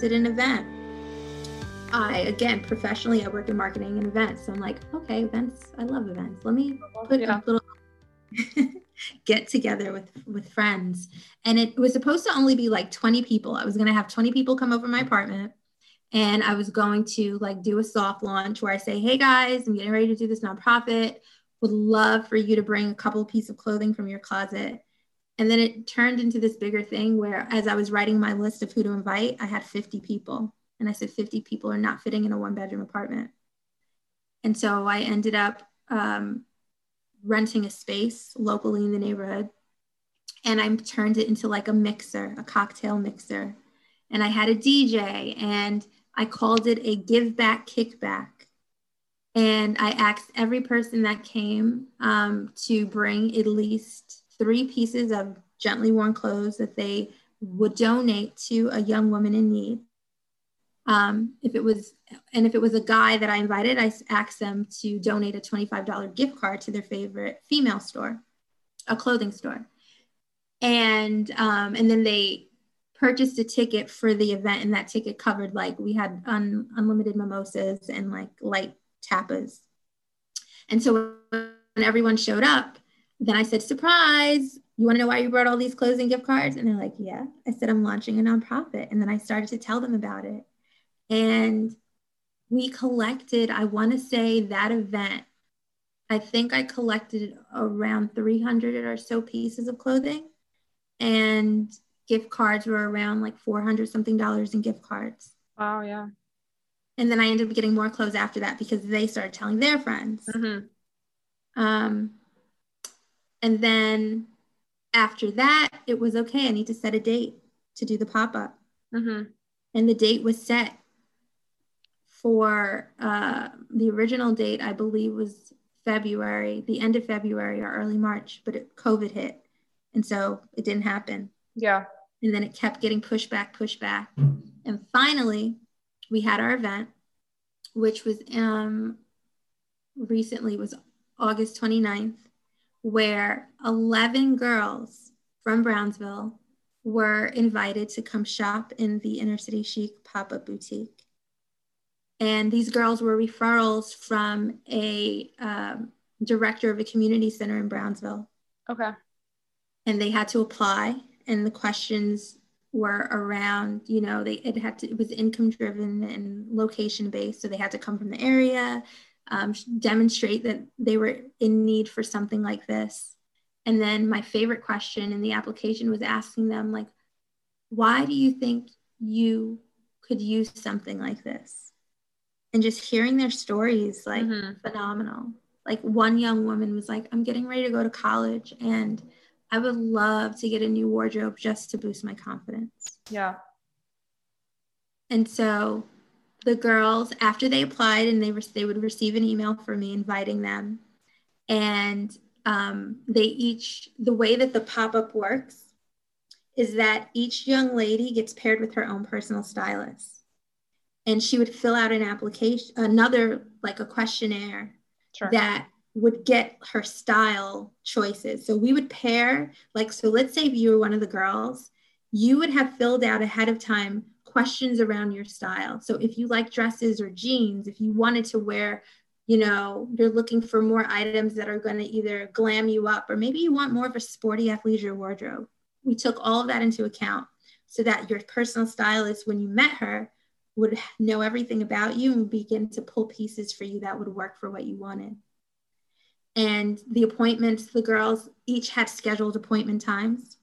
hosted an event. I, again, professionally, I work in marketing and events. So I'm like, okay, events, I love events. Let me put yeah. a little get together with with friends and it was supposed to only be like 20 people i was going to have 20 people come over my apartment and i was going to like do a soft launch where i say hey guys i'm getting ready to do this nonprofit would love for you to bring a couple of pieces of clothing from your closet and then it turned into this bigger thing where as i was writing my list of who to invite i had 50 people and i said 50 people are not fitting in a one bedroom apartment and so i ended up um, renting a space locally in the neighborhood and I turned it into like a mixer, a cocktail mixer. And I had a DJ and I called it a give back kickback. And I asked every person that came um, to bring at least three pieces of gently worn clothes that they would donate to a young woman in need. Um, if it was, and if it was a guy that I invited, I asked them to donate a $25 gift card to their favorite female store, a clothing store. And, um, and then they purchased a ticket for the event and that ticket covered like we had un, unlimited mimosas and like light tapas. And so when everyone showed up, then I said, surprise, you want to know why you brought all these clothes and gift cards? And they're like, yeah. I said, I'm launching a nonprofit. And then I started to tell them about it. And we collected, I want to say that event, I think I collected around 300 or so pieces of clothing. And gift cards were around like 400 something dollars in gift cards. Wow, yeah. And then I ended up getting more clothes after that because they started telling their friends. Mm-hmm. Um, and then after that, it was okay. I need to set a date to do the pop up. Mm-hmm. And the date was set for uh, the original date, I believe was February, the end of February or early March, but it, COVID hit. And so it didn't happen. Yeah. And then it kept getting pushed back, pushed back. And finally, we had our event, which was um, recently was August 29th, where 11 girls from Brownsville were invited to come shop in the In Her City Chic pop up boutique. And these girls were referrals from a um, director of a community center in Brownsville. Okay. And they had to apply, and the questions were around, you know, they it had to it was income driven and location based, so they had to come from the area, um, demonstrate that they were in need for something like this. And then my favorite question in the application was asking them like, why do you think you could use something like this? and just hearing their stories like mm-hmm. phenomenal like one young woman was like i'm getting ready to go to college and i would love to get a new wardrobe just to boost my confidence yeah and so the girls after they applied and they, were, they would receive an email from me inviting them and um, they each the way that the pop-up works is that each young lady gets paired with her own personal stylist and she would fill out an application, another like a questionnaire sure. that would get her style choices. So we would pair, like, so let's say if you were one of the girls, you would have filled out ahead of time questions around your style. So if you like dresses or jeans, if you wanted to wear, you know, you're looking for more items that are going to either glam you up or maybe you want more of a sporty athleisure wardrobe. We took all of that into account so that your personal stylist, when you met her, would know everything about you and begin to pull pieces for you that would work for what you wanted. And the appointments, the girls each had scheduled appointment times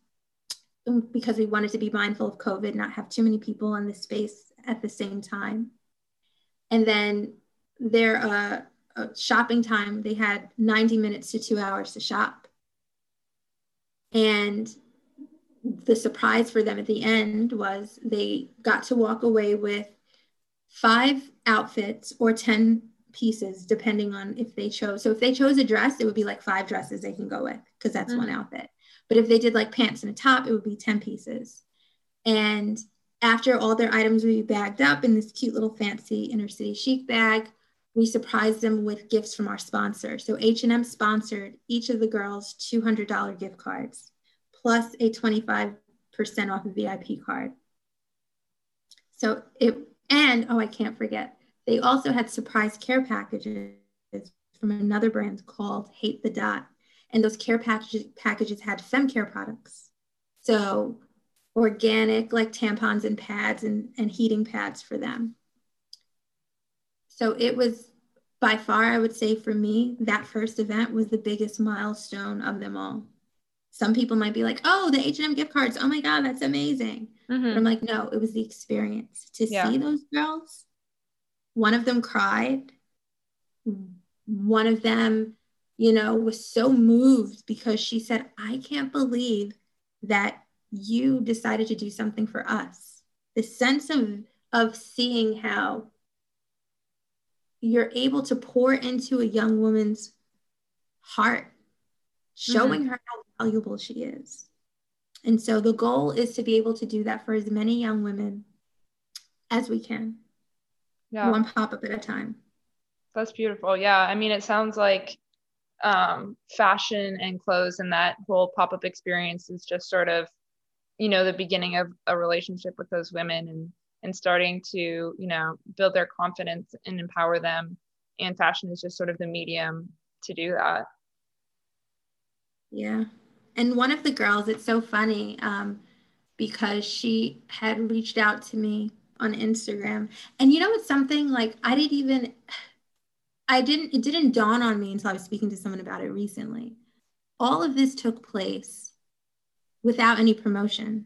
because we wanted to be mindful of COVID, not have too many people in the space at the same time. And then their uh, shopping time, they had 90 minutes to two hours to shop. And the surprise for them at the end was they got to walk away with five outfits or 10 pieces, depending on if they chose. So if they chose a dress, it would be like five dresses they can go with because that's mm-hmm. one outfit. But if they did like pants and a top, it would be 10 pieces. And after all their items would be bagged up in this cute little fancy in her city chic bag, we surprised them with gifts from our sponsor. So H&M sponsored each of the girls $200 gift cards plus a 25% off a VIP card. So it, and oh, I can't forget, they also had surprise care packages from another brand called Hate the Dot. And those care packages, packages had fem care products. So organic, like tampons and pads and, and heating pads for them. So it was by far, I would say for me, that first event was the biggest milestone of them all. Some people might be like, oh, the H&M gift cards. Oh my God, that's amazing. Mm-hmm. But I'm like, no, it was the experience to yeah. see those girls. One of them cried. One of them, you know, was so moved because she said, I can't believe that you decided to do something for us. The sense of, of seeing how you're able to pour into a young woman's heart, showing mm-hmm. her how valuable she is. And so the goal is to be able to do that for as many young women as we can. Yeah. One pop up at a time. That's beautiful. Yeah. I mean, it sounds like um, fashion and clothes and that whole pop up experience is just sort of, you know, the beginning of a relationship with those women and and starting to you know build their confidence and empower them and fashion is just sort of the medium to do that yeah and one of the girls it's so funny um, because she had reached out to me on instagram. And you know it's something? Like i didn't even i didn't it didn't dawn on me until i was speaking to someone about it recently. All of this took place without any promotion.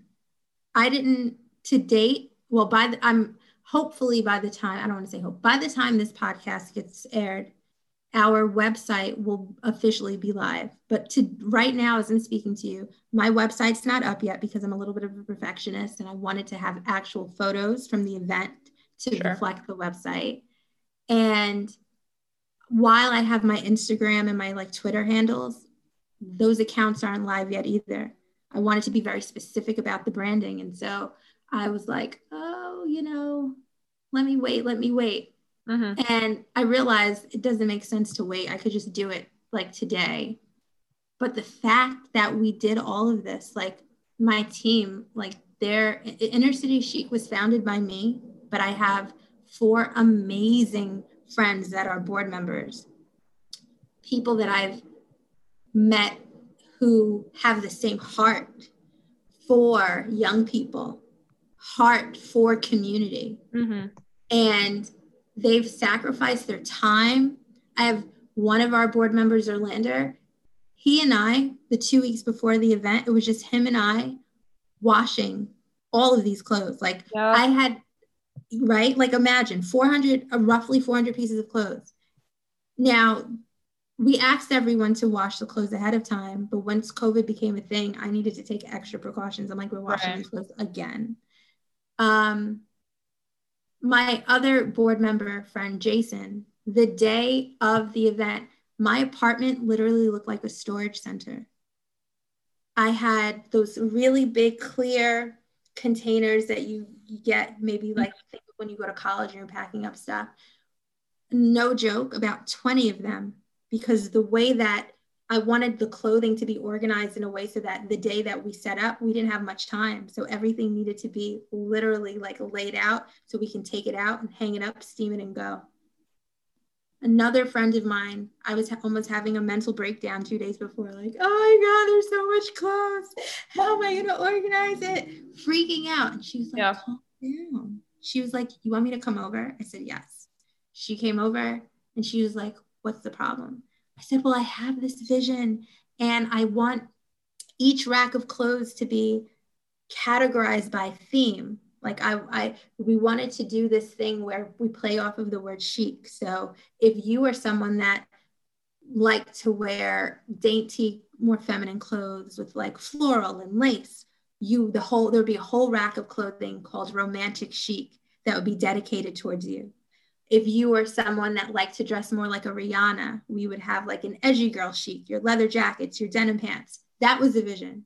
I didn't to date well, by the, I'm hopefully by the time, I don't want to say hope, by the time this podcast gets aired, our website will officially be live. But to right now, as I'm speaking to you, my website's not up yet because I'm a little bit of a perfectionist and I wanted to have actual photos from the event to sure. reflect the website. And while I have my Instagram and my like Twitter handles, those accounts aren't live yet either. I wanted to be very specific about the branding. And so I was like, oh, you know, let me wait, let me wait. Mm-hmm. And I realized it doesn't make sense to wait. I could just do it like today. But the fact that we did all of this, like my team, like their In Her City Chic was founded by me, but I have four amazing friends that are board members, people that I've met who have the same heart for young people heart for community. Mm-hmm. And they've sacrificed their time. I have one of our board members, Orlando. He and I, the two weeks before the event, it was just him and I washing all of these clothes. Like yeah. I had, right? Like imagine 400, uh, roughly 400 pieces of clothes. Now, we asked everyone to wash the clothes ahead of time, but once COVID became a thing, I needed to take extra precautions. I'm like, we're washing right. these clothes again. Um, my other board member friend, Jason, the day of the event, my apartment literally looked like a storage center. I had those really big, clear containers that you, get maybe mm-hmm. like when you go to college and you're packing up stuff. No joke, about 20 of them, because the way that I wanted the clothing to be organized in a way so that the day that we set up, we didn't have much time. So everything needed to be literally like laid out so we can take it out and hang it up, steam it, and go. Another friend of mine, I was almost having a mental breakdown two days before, like, oh my God, there's so much clothes. How am I going to organize it? Freaking out. And she was like, yeah. calm down. She was like, you want me to come over? I said, yes. She came over and she was like, what's the problem? I said, Well, I have this vision and I want each rack of clothes to be categorized by theme. Like I, I we wanted to do this thing where we play off of the word chic. So if you are someone that like to wear dainty, more feminine clothes with like floral and lace, you the whole there'd be a whole rack of clothing called romantic chic that would be dedicated towards you if you were someone that liked to dress more like a Rihanna, we would have like an edgy girl chic, your leather jackets, your denim pants. That was the vision.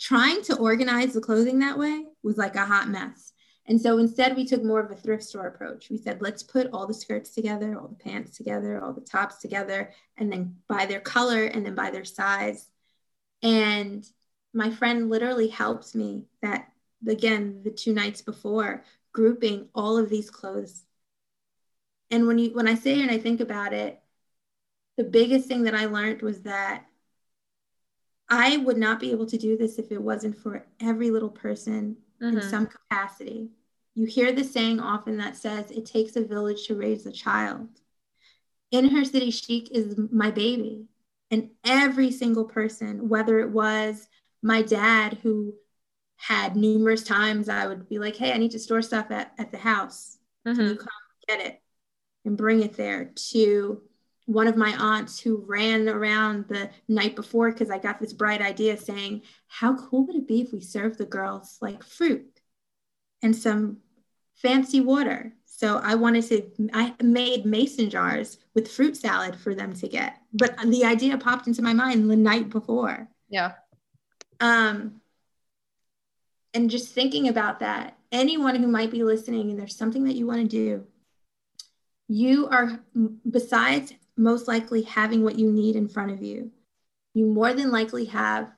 Trying to organize the clothing that way was like a hot mess. And so instead, we took more of a thrift store approach. We said, let's put all the skirts together, all the pants together, all the tops together, and then by their color and then by their size. And my friend literally helped me that again the two nights before grouping all of these clothes and when you when i say and i think about it the biggest thing that i learned was that i would not be able to do this if it wasn't for every little person mm-hmm. in some capacity you hear the saying often that says it takes a village to raise a child in her City Chic is my baby and every single person whether it was my dad who had numerous times I would be like, hey, I need to store stuff at, at the house. Mm-hmm. You come get it and bring it there? To one of my aunts who ran around the night before because I got this bright idea saying, how cool would it be if we served the girls like fruit and some fancy water? So I wanted to, I made mason jars with fruit salad for them to get. But the idea popped into my mind the night before. Yeah. Um, and just thinking about that, anyone who might be listening and there's something that you want to do, you are, besides most likely having what you need in front of you, you more than likely have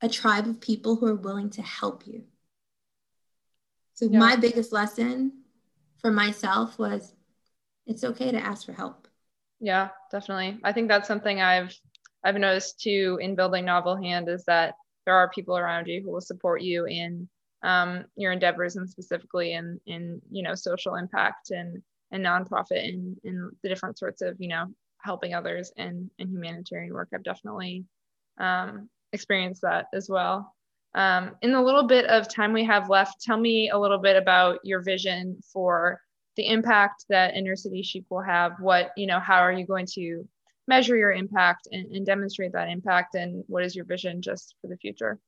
a tribe of people who are willing to help you. So, yeah. my biggest lesson for myself was it's okay to ask for help. Yeah, definitely. I think that's something I've I've noticed too in building Novel Hand is that there are people around you who will support you in um, your endeavors and specifically in in you know social impact and and nonprofit and in the different sorts of you know helping others and and humanitarian work. I've definitely um, experienced that as well. Um, in the little bit of time we have left, tell me a little bit about your vision for the impact that in her city chic will have. What you know, how are you going to measure your impact and, and demonstrate that impact and what is your vision just for the future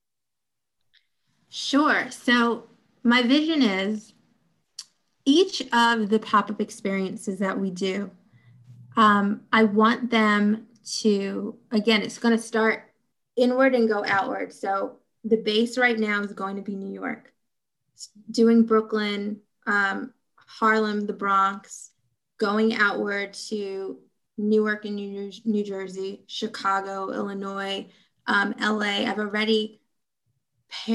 sure so my vision is each of the pop-up experiences that we do um, i want them to again it's going to start inward and go outward so the base right now is going to be new york doing brooklyn um, harlem the bronx going outward to Newark and New, New Jersey, Chicago, Illinois, um, LA. I've already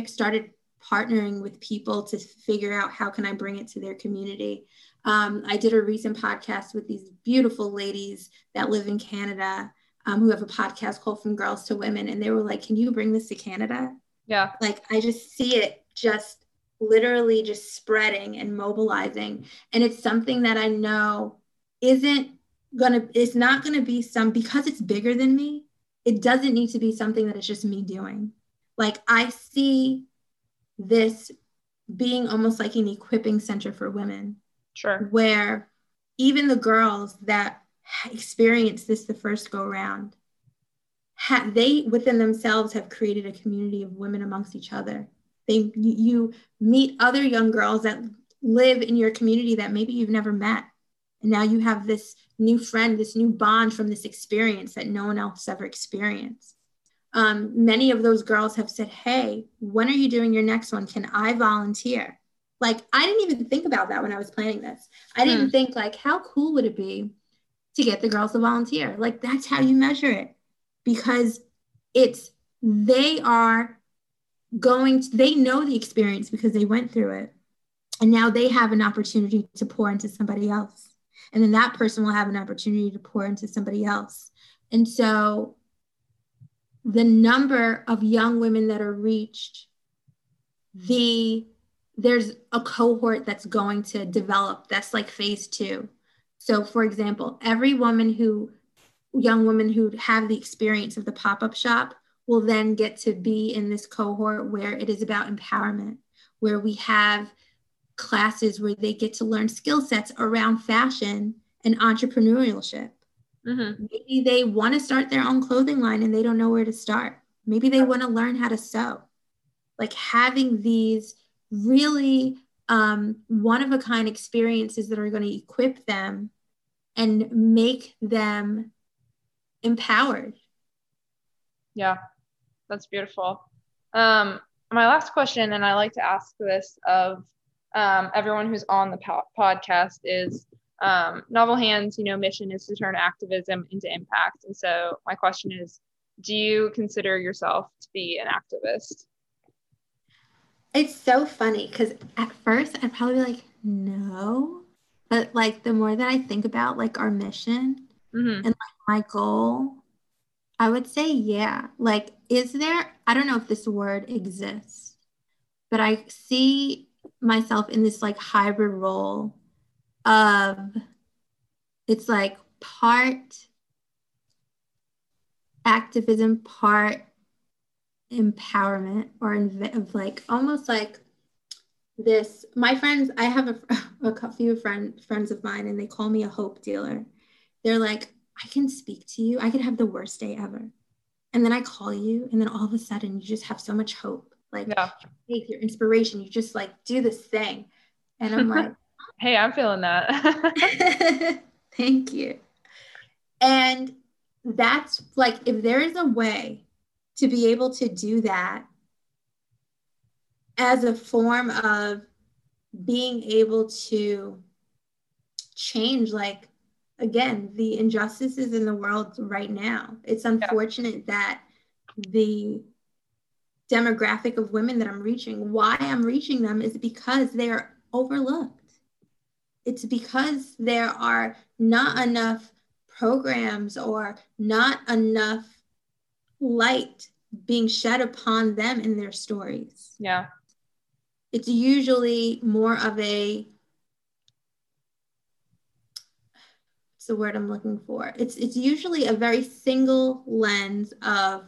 started partnering with people to figure out how can I bring it to their community. Um, I did a recent podcast with these beautiful ladies that live in Canada um, who have a podcast called From Girls to Women, and they were like, "Can you bring this to Canada?" Yeah. Like I just see it just literally just spreading and mobilizing, and it's something that I know isn't gonna it's not gonna be some because it's bigger than me it doesn't need to be something that it's just me doing like i see this being almost like an equipping center for women. Sure. Where even the girls that experience this the first go round ha- they within themselves have created a community of women amongst each other. They you meet other young girls that live in your community that maybe you've never met. And now you have this new friend, this new bond from this experience that no one else ever experienced. Um, many of those girls have said, Hey, when are you doing your next one? Can I volunteer? Like, I didn't even think about that when I was planning this. I didn't hmm. think, like, how cool would it be to get the girls to volunteer? Like, that's how you measure it because it's they are going, to, they know the experience because they went through it. And now they have an opportunity to pour into somebody else and then that person will have an opportunity to pour into somebody else and so the number of young women that are reached the there's a cohort that's going to develop that's like phase two so for example every woman who young women who have the experience of the pop-up shop will then get to be in this cohort where it is about empowerment where we have classes where they get to learn skill sets around fashion and entrepreneurship. Mm-hmm. Maybe they want to start their own clothing line and they don't know where to start. Maybe they want to learn how to sew. Like having these really um, one of a kind experiences that are going to equip them and make them empowered. Yeah, that's beautiful. Um, my last question, and I like to ask this of um, everyone who's on the po- podcast is um, Novel Hands, you know, mission is to turn activism into impact. And so my question is, do you consider yourself to be an activist? It's so funny because at first I'd probably be like, no. But like the more that I think about like our mission mm-hmm. and like my goal, I would say, yeah. Like, is there, I don't know if this word exists, but I see myself in this like hybrid role of it's like part activism, part empowerment, or of like almost like this. My friends, I have a, a few friend, friends of mine, and they call me a hope dealer. They're like, I can speak to you. I could have the worst day ever. And then I call you, and then all of a sudden you just have so much hope, like yeah. faith, your inspiration. You just like do this thing. And I'm like, hey, I'm feeling that. Thank you. And that's like, if there is a way to be able to do that as a form of being able to change, like, again, the injustices in the world right now. It's unfortunate yeah. that the demographic of women that I'm reaching, why I'm reaching them is because they are overlooked. It's because there are not enough programs or not enough light being shed upon them in their stories. Yeah. It's usually more of a what's the word I'm looking for? It's it's usually a very single lens of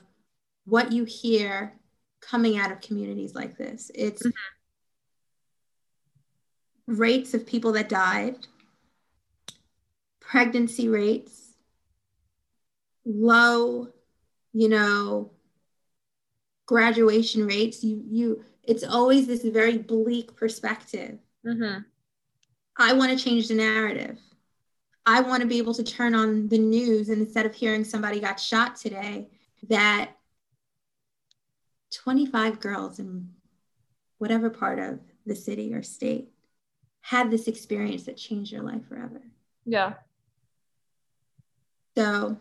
what you hear coming out of communities like this. It's mm-hmm rates of people that died, pregnancy rates, low, you know, graduation rates. You you it's always this very bleak perspective. Mm-hmm. I want to change the narrative. I want to be able to turn on the news and instead of hearing somebody got shot today, that 25 girls in whatever part of the city or state had this experience that changed your life forever. Yeah. So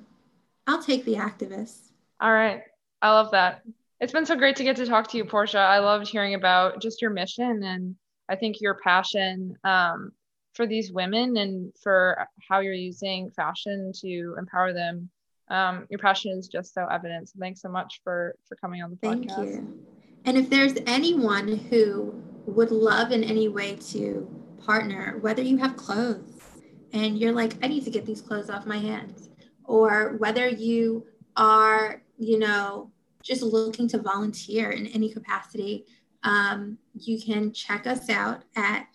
I'll take the activists. All right. I love that. It's been so great to get to talk to you, Portia. I loved hearing about just your mission and I think your passion um, for these women and for how you're using fashion to empower them. Um, your passion is just so evident. So thanks so much for for coming on the podcast. Thank you. And if there's anyone who would love in any way to partner, whether you have clothes and you're like, I need to get these clothes off my hands, or whether you are, you know, just looking to volunteer in any capacity, um, you can check us out at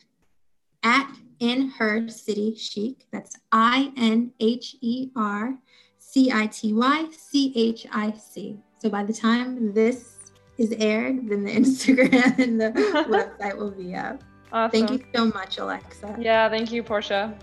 at in her city chic. That's I N H E R C I T Y C H I C. So by the time this is aired, then the Instagram and the website will be up. Awesome. Thank you so much, Alexa. Yeah, thank you, Portia.